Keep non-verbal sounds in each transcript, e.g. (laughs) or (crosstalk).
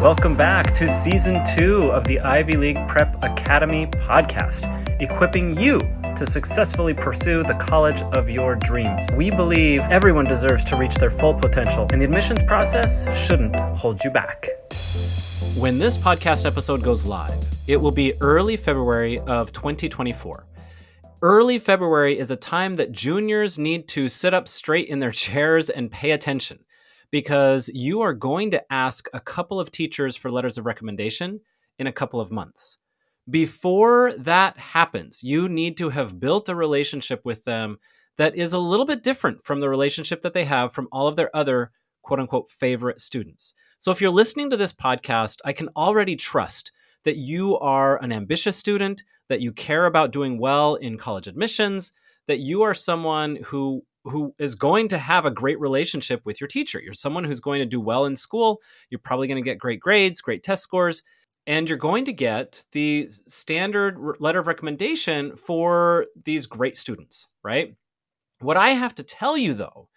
Welcome back to season two of the Ivy League Prep Academy podcast, equipping you to successfully pursue the college of your dreams. We believe everyone deserves to reach their full potential, and the admissions process shouldn't hold you back. When this podcast episode goes live, it will be early February of 2024. Early February is a time that juniors need to sit up straight in their (laughs) chairs and pay attention because you are going to ask a couple of teachers for letters of recommendation in a couple of months. Before that happens, you need to have built a relationship with them that is a little bit different from the relationship that they have from all of their other quote unquote favorite students. So if you're listening to this podcast, I can already trust that you are an ambitious student, that you care about doing well in college admissions, that you are someone who who is going to have a great relationship with your teacher. You're someone who's going to do well in school. You're probably going to get great grades, great test scores, and you're going to get the standard letter of recommendation for these great students, right? What I have to tell you though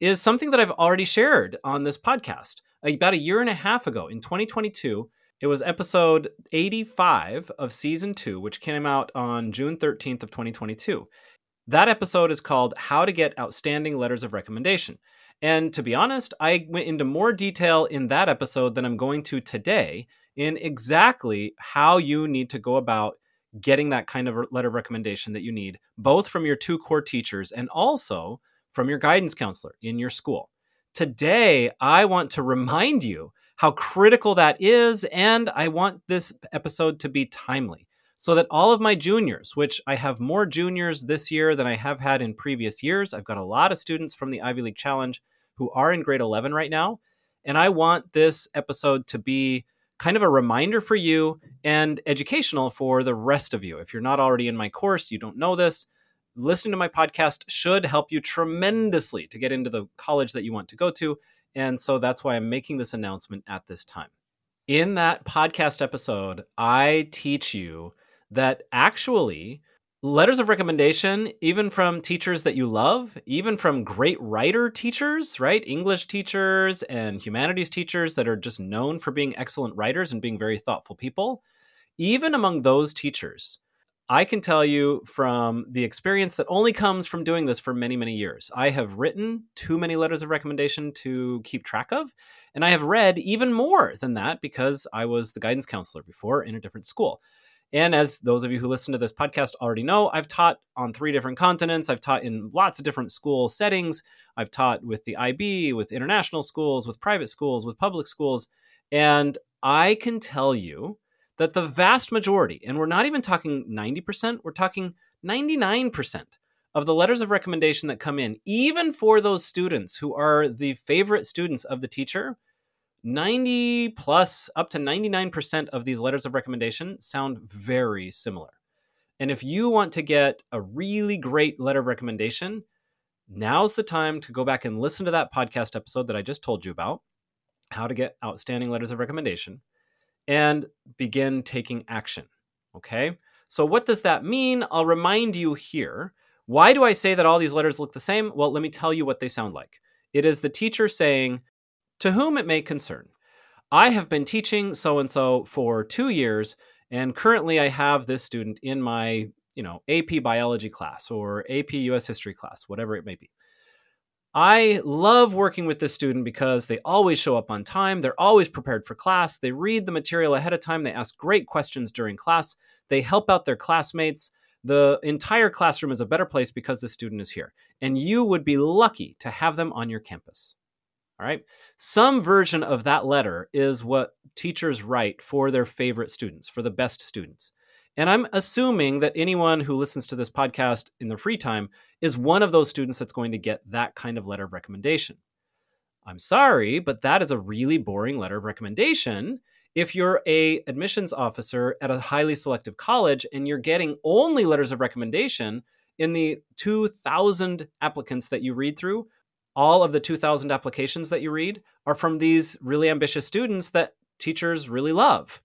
is something that I've already shared on this podcast about a year and a half ago in 2022. It was episode 85 of season 2 which came out on June 13th of 2022. That episode is called How to Get Outstanding Letters of Recommendation. And to be honest, I went into more detail in that episode than I'm going to today in exactly how you need to go about getting that kind of letter of recommendation that you need, both from your two core teachers and also from your guidance counselor in your school. Today, I want to remind you how critical that is, and I want this episode to be timely so that all of my juniors, which I have more juniors this year than I have had in previous years, I've got a lot of students from the Ivy League Challenge who are in grade 11 right now. And I want this episode to be kind of a reminder for you and educational for the rest of you. If you're not already in my course, you don't know this, listening to my podcast should help you tremendously to get into the college that you want to go to. And so that's why I'm making this announcement at this time. In that podcast episode, I teach you that actually letters of recommendation, even from teachers that you love, even from great writer teachers, right? English teachers and humanities teachers that are just known for being excellent writers and being very thoughtful people, even among those teachers, I can tell you from the experience that only comes from doing this for many, many years. I have written too many letters of recommendation to keep track of, and I have read even more than that because I was the guidance counselor before in a different school. And as those of you who listen to this podcast already know, I've taught on three different continents. I've taught in lots of different school settings. I've taught with the IB, with international schools, with private schools, with public schools. And I can tell you that the vast majority, and we're not even talking 90%, we're talking 99% of the letters of recommendation that come in, even for those students who are the favorite students of the teacher, 90 plus up to 99% of these letters of recommendation sound very similar. And if you want to get a really great letter of recommendation, now's the time to go back and listen to that podcast episode that I just told you about, how to get outstanding letters of recommendation, and begin taking action. Okay? So, what does that mean? I'll remind you here. Why do I say that all these letters look the same? Well, let me tell you what they sound like. It is the teacher saying, to whom it may concern. I have been teaching so and so for two years, and currently I have this student in my, you know, AP biology class or AP US history class, whatever it may be. I love working with this student because they always show up on time. They're always prepared for class. They read the material ahead of time. They ask great questions during class. They help out their classmates. The entire classroom is a better place because the student is here. And you would be lucky to have them on your campus. All right. Some version of that letter is what teachers write for their favorite students, for the best students. And I'm assuming that anyone who listens to this podcast in their free time is one of those students that's going to get that kind of letter of recommendation. I'm sorry, but that is a really boring letter of recommendation if you're a admissions officer at a highly selective college and you're getting only letters of recommendation in the 2000 applicants that you read through all of the 2000 applications that you read are from these really ambitious students that teachers really love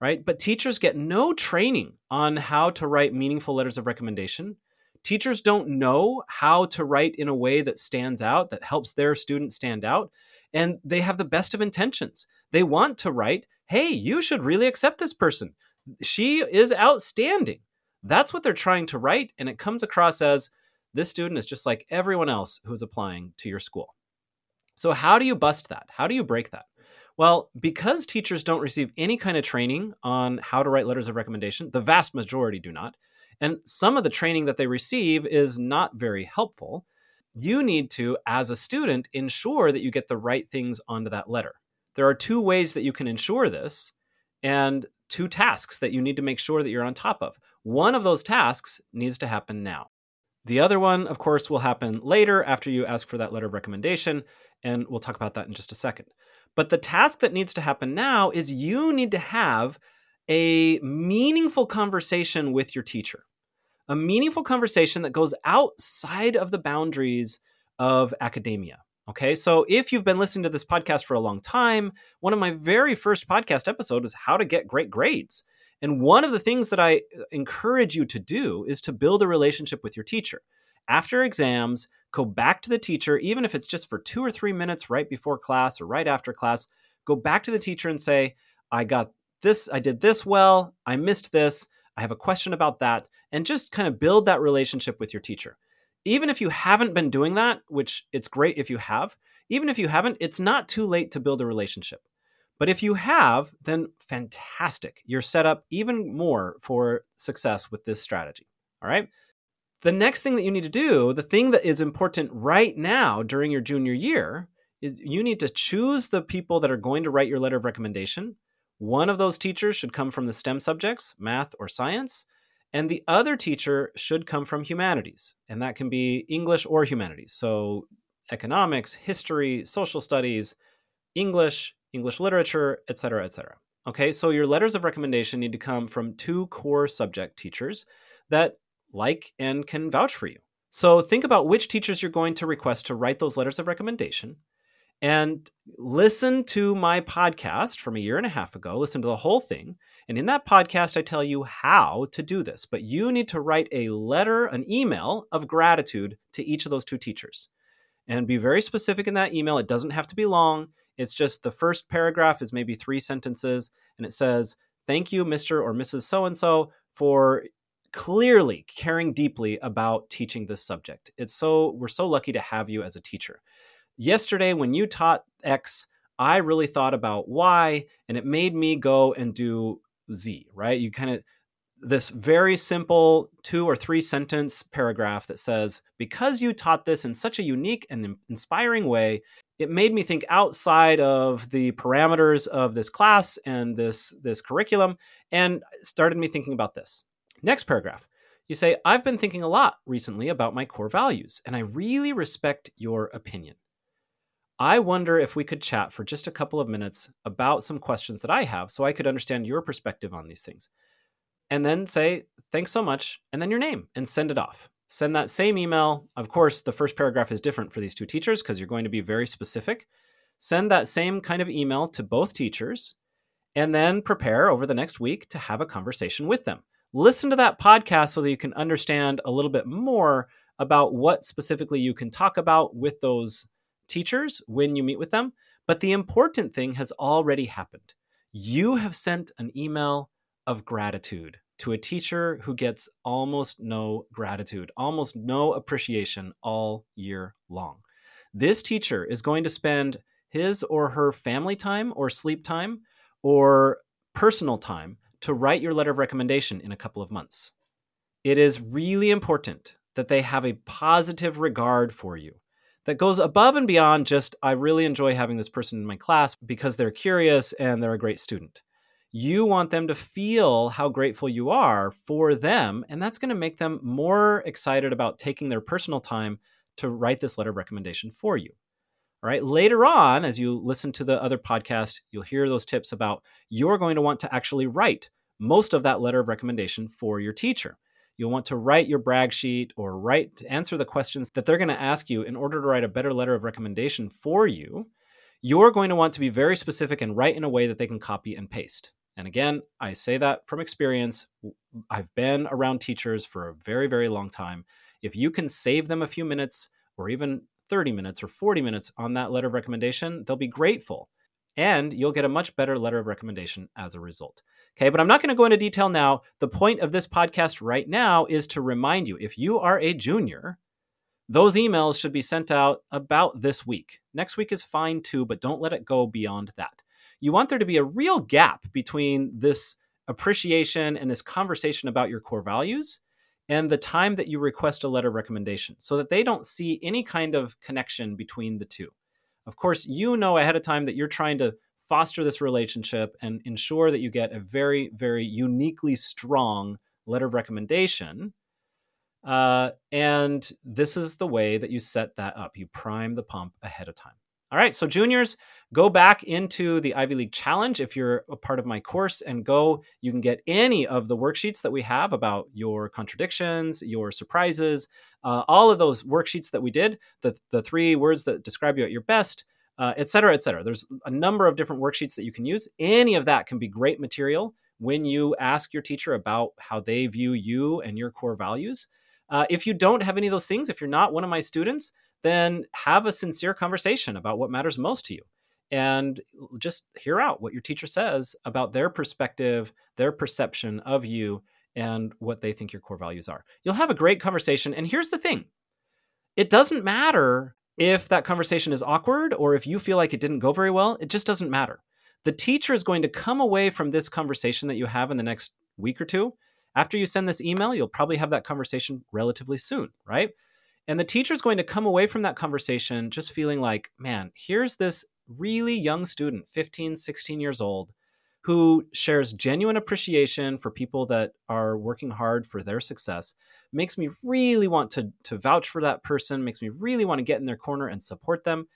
right but teachers get no training on how to write meaningful letters of recommendation teachers don't know how to write in a way that stands out that helps their students stand out and they have the best of intentions They want to write, hey, you should really accept this person. She is outstanding. That's what they're trying to write. And it comes across as this student is just like everyone else who's applying to your school. So, how do you bust that? How do you break that? Well, because teachers don't receive any kind of training on how to write letters of recommendation, the vast majority do not. And some of the training that they receive is not very helpful. You need to, as a student, ensure that you get the right things onto that letter. There are two ways that you can ensure this, and two tasks that you need to make sure that you're on top of. One of those tasks needs to happen now. The other one, of course, will happen later after you ask for that letter of recommendation, and we'll talk about that in just a second. But the task that needs to happen now is you need to have a meaningful conversation with your teacher, a meaningful conversation that goes outside of the boundaries of academia. Okay, so if you've been listening to this podcast for a long time, one of my very first podcast episodes was how to get great grades. And one of the things that I uh, encourage you to do is to build a relationship with your teacher. After exams, go back to the teacher, even if it's just for two or three minutes right before class or right after class. Go back to the teacher and say, I got this, I did this well, I missed this, I have a question about that, and just kind of build that relationship with your teacher. Even if you haven't been doing that, which it's great if you have, even if you haven't, it's not too late to build a relationship. But if you have, then fantastic. You're set up even more for success with this strategy. All right. The next thing that you need to do, the thing that is important right now during your junior year, is you need to choose the people that are going to write your letter of recommendation. One of those teachers should come from the STEM subjects, math or science, and the other teacher should come from humanities, and that can be English or humanities. So, economics, history, social studies, English, English literature, etc., etc. Okay, so your letters of recommendation need to come from two core subject teachers that like and can vouch for you. So think about which teachers you're going to request to write those letters of recommendation and listen to my podcast from a year and a half ago. Listen to the whole thing. And in that podcast, I tell you how to do this. But you need to write a letter, an email of gratitude to each of those two teachers. And be very specific in that email. It doesn't have to be long. It's just the first paragraph is maybe three sentences, and it says, Thank you, Mr. or Mrs. So and so, for clearly caring deeply about teaching this subject. It's so we're so lucky to have you as a teacher. Yesterday when you taught X, I really thought about Y and it made me go and do Z, right? You kind of this very simple two or three sentence paragraph that says, Because you taught this in such a unique and inspiring way, it made me think outside of the parameters of this class and this this curriculum and started me thinking about this. Next paragraph. You say i've been thinking a lot recently about my core values and i really respect your opinion. I wonder if we could chat for just a couple of minutes about some questions that i have so i could understand your perspective on these things. And then say thanks so much and then your name and send it off send that same email. Of course, the first paragraph is different for these two teachers because you're going to be very specific. Send that same kind of email to both teachers and then prepare over the next week to have a conversation with them. Listen to that podcast so that you can understand a little bit more about what specifically you can talk about with those teachers when you meet with them. But the important thing has already happened. You have sent an email of gratitude to a teacher who gets almost no gratitude, almost no appreciation all year long. This teacher is going to spend his or her family time or sleep time or personal time to write your letter of recommendation in a couple of months. It is really important that they have a positive regard for you that goes above and beyond just, I really enjoy having this person in my class because they're curious and they're a great student you want them to feel how grateful you are for them. And that's going to make them more excited about taking their personal time to write this letter of recommendation for you. All right. Later on, as you listen to the other podcast, you'll hear those tips about you're going to want to actually write most of that letter of recommendation for your teacher. You'll want to write your brag sheet or write to answer the questions that they're going to ask you in order to write a better letter of recommendation for you. You're going to want to be very specific and write in a way that they can copy and paste. And again, I say that from experience. I've been around teachers for a very, very long time. If you can save them a few minutes or even 30 minutes or 40 minutes on that letter of recommendation, they'll be grateful. and you'll get a much better letter of recommendation as a result. Okay, but I'm not going to go into detail now. The point of this podcast right now is to remind you if you are a junior, those emails should be sent out about this week. Next week is fine too, but don't let it go beyond that. You want there to be a real gap between this appreciation and this conversation about your core values and the time that you request a letter recommendation so that they don't see any kind of connection between the two. Of course, you know ahead of time that you're trying to foster this relationship and ensure that you get a very, very uniquely strong letter of recommendation. Uh, and this is the way that you set that up. You prime the pump ahead of time. All right, so juniors, go back into the Ivy League Challenge if you're a part of my course and go. You can get any of the worksheets that we have about your contradictions, your surprises, uh, all of those worksheets that we did, the, the three words that describe you at your best, uh, et cetera, et cetera. There's a number of different worksheets that you can use. Any of that can be great material when you ask your teacher about how they view you and your core values. Uh, if you don't have any of those things, if you're not one of my students, then have a sincere conversation about what matters most to you and just hear out what your teacher says about their perspective, their perception of you, and what they think your core values are. You'll have a great conversation. And here's the thing it doesn't matter if that conversation is awkward or if you feel like it didn't go very well, it just doesn't matter. The teacher is going to come away from this conversation that you have in the next week or two. After you send this email, you'll probably have that conversation relatively soon, right? And the teacher is going to come away from that conversation just feeling like, man, here's this really young student, 15, 16 years old, who shares genuine appreciation for people that are working hard for their success, makes me really want to, to vouch for that person, makes me really want to get in their corner and support them.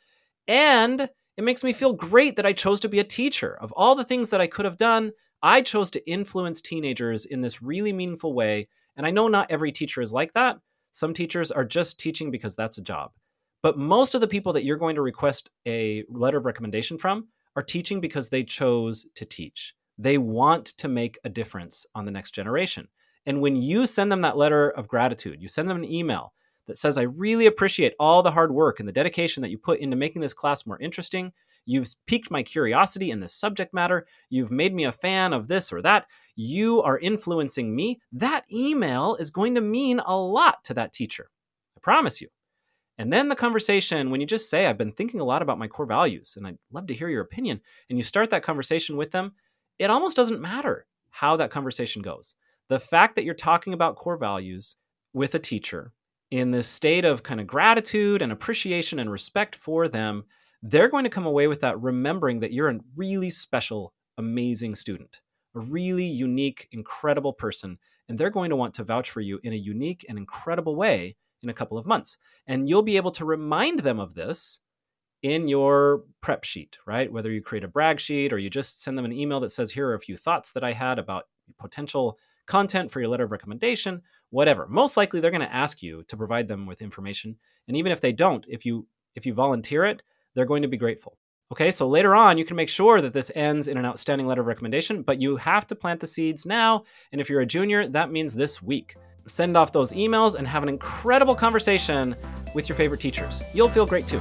And it makes me feel great that I chose to be a teacher. Of all the things that I could have done, I chose to influence teenagers in this really meaningful way. And I know not every teacher is like that, some teachers are just teaching because that's a job. But most of the people that you're going to request a letter of recommendation from are teaching because they chose to teach. They want to make a difference on the next generation. And when you send them that letter of gratitude, you send them an email that says, I really appreciate all the hard work and the dedication that you put into making this class more interesting. You've piqued my curiosity in this subject matter. You've made me a fan of this or that you are influencing me, that email is going to mean a lot to that teacher. I promise you. And then the conversation, when you just say, I've been thinking a lot about my core values and I'd love to hear your opinion, and you start that conversation with them, it almost doesn't matter how that conversation goes. The fact that you're talking about core values with a teacher in this state of kind of gratitude and appreciation and respect for them, they're going to come away with that remembering that you're a really special, amazing student a really unique, incredible person, and they're going to want to vouch for you in a unique and incredible way in a couple of months. And you'll be able to remind them of this in your prep sheet, right? Whether you create a brag sheet or you just send them an email that says, Here are a few thoughts that I had about potential content for your letter of recommendation, whatever. Most likely they're going to ask you to provide them with information. And even if they don't, if you if you volunteer it, they're going to be grateful. Okay, so later on, you can make sure that this ends in an outstanding letter of recommendation, but you have to plant the seeds now. And if you're a junior, that means this week. Send off those emails and have an incredible conversation with your favorite teachers. You'll feel great too.